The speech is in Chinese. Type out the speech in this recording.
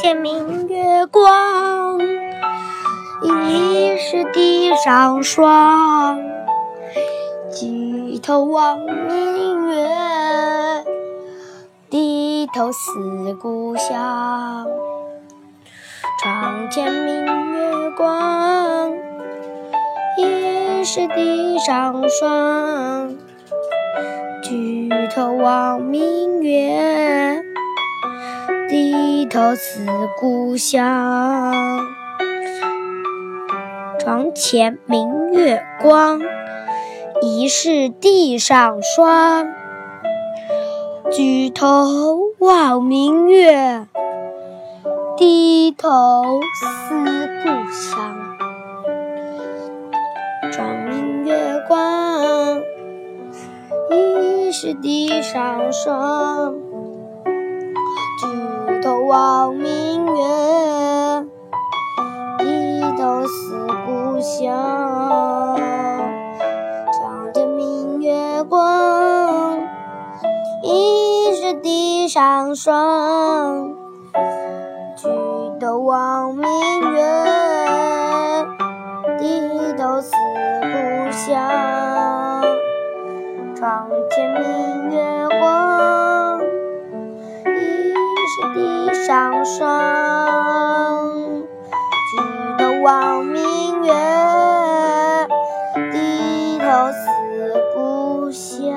床前明月光，疑是地上霜。举头望明月，低头思故乡。床前明月光，疑是地上霜。举头望明月，低头思故乡。床前明月光，疑是地上霜。举头望明月，低头思故乡。床明月光，疑是地上霜。望明月，低头思故乡。床前明月光，疑是地上霜。举头望明月，低头思故乡。床前明月光，地上霜。举头望明月，低头思故乡。